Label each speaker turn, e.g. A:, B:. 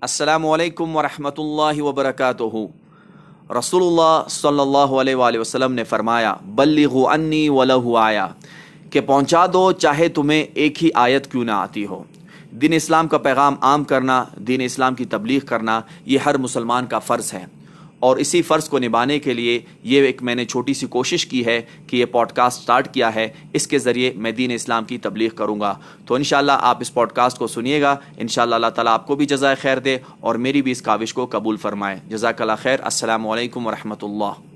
A: السلام علیکم ورحمۃ اللہ وبرکاتہ رسول اللہ صلی اللہ علیہ وآلہ وسلم نے فرمایا بلغ انی ولہ آیا۔ کہ پہنچا دو، چاہے تمہیں ایک ہی آیت کیوں نہ آتی ہو۔ دین اسلام کا پیغام عام کرنا، دین اسلام کی تبلیغ کرنا، یہ ہر مسلمان کا فرض ہے۔ اور اسی فرض کو نبھانے کے لیے یہ ایک میں نے چھوٹی سی کوشش کی ہے کہ یہ پوڈ کاسٹ اسٹارٹ کیا ہے، اس کے ذریعے میں دین اسلام کی تبلیغ کروں گا۔ تو انشاءاللہ آپ اس پوڈ کاسٹ کو سنیے گا۔ انشاءاللہ اللہ تعالیٰ آپ کو بھی جزائے خیر دے اور میری بھی اس کاوش کو قبول فرمائے۔ جزاک اللہ خیر۔ السلام علیکم ورحمۃ اللہ۔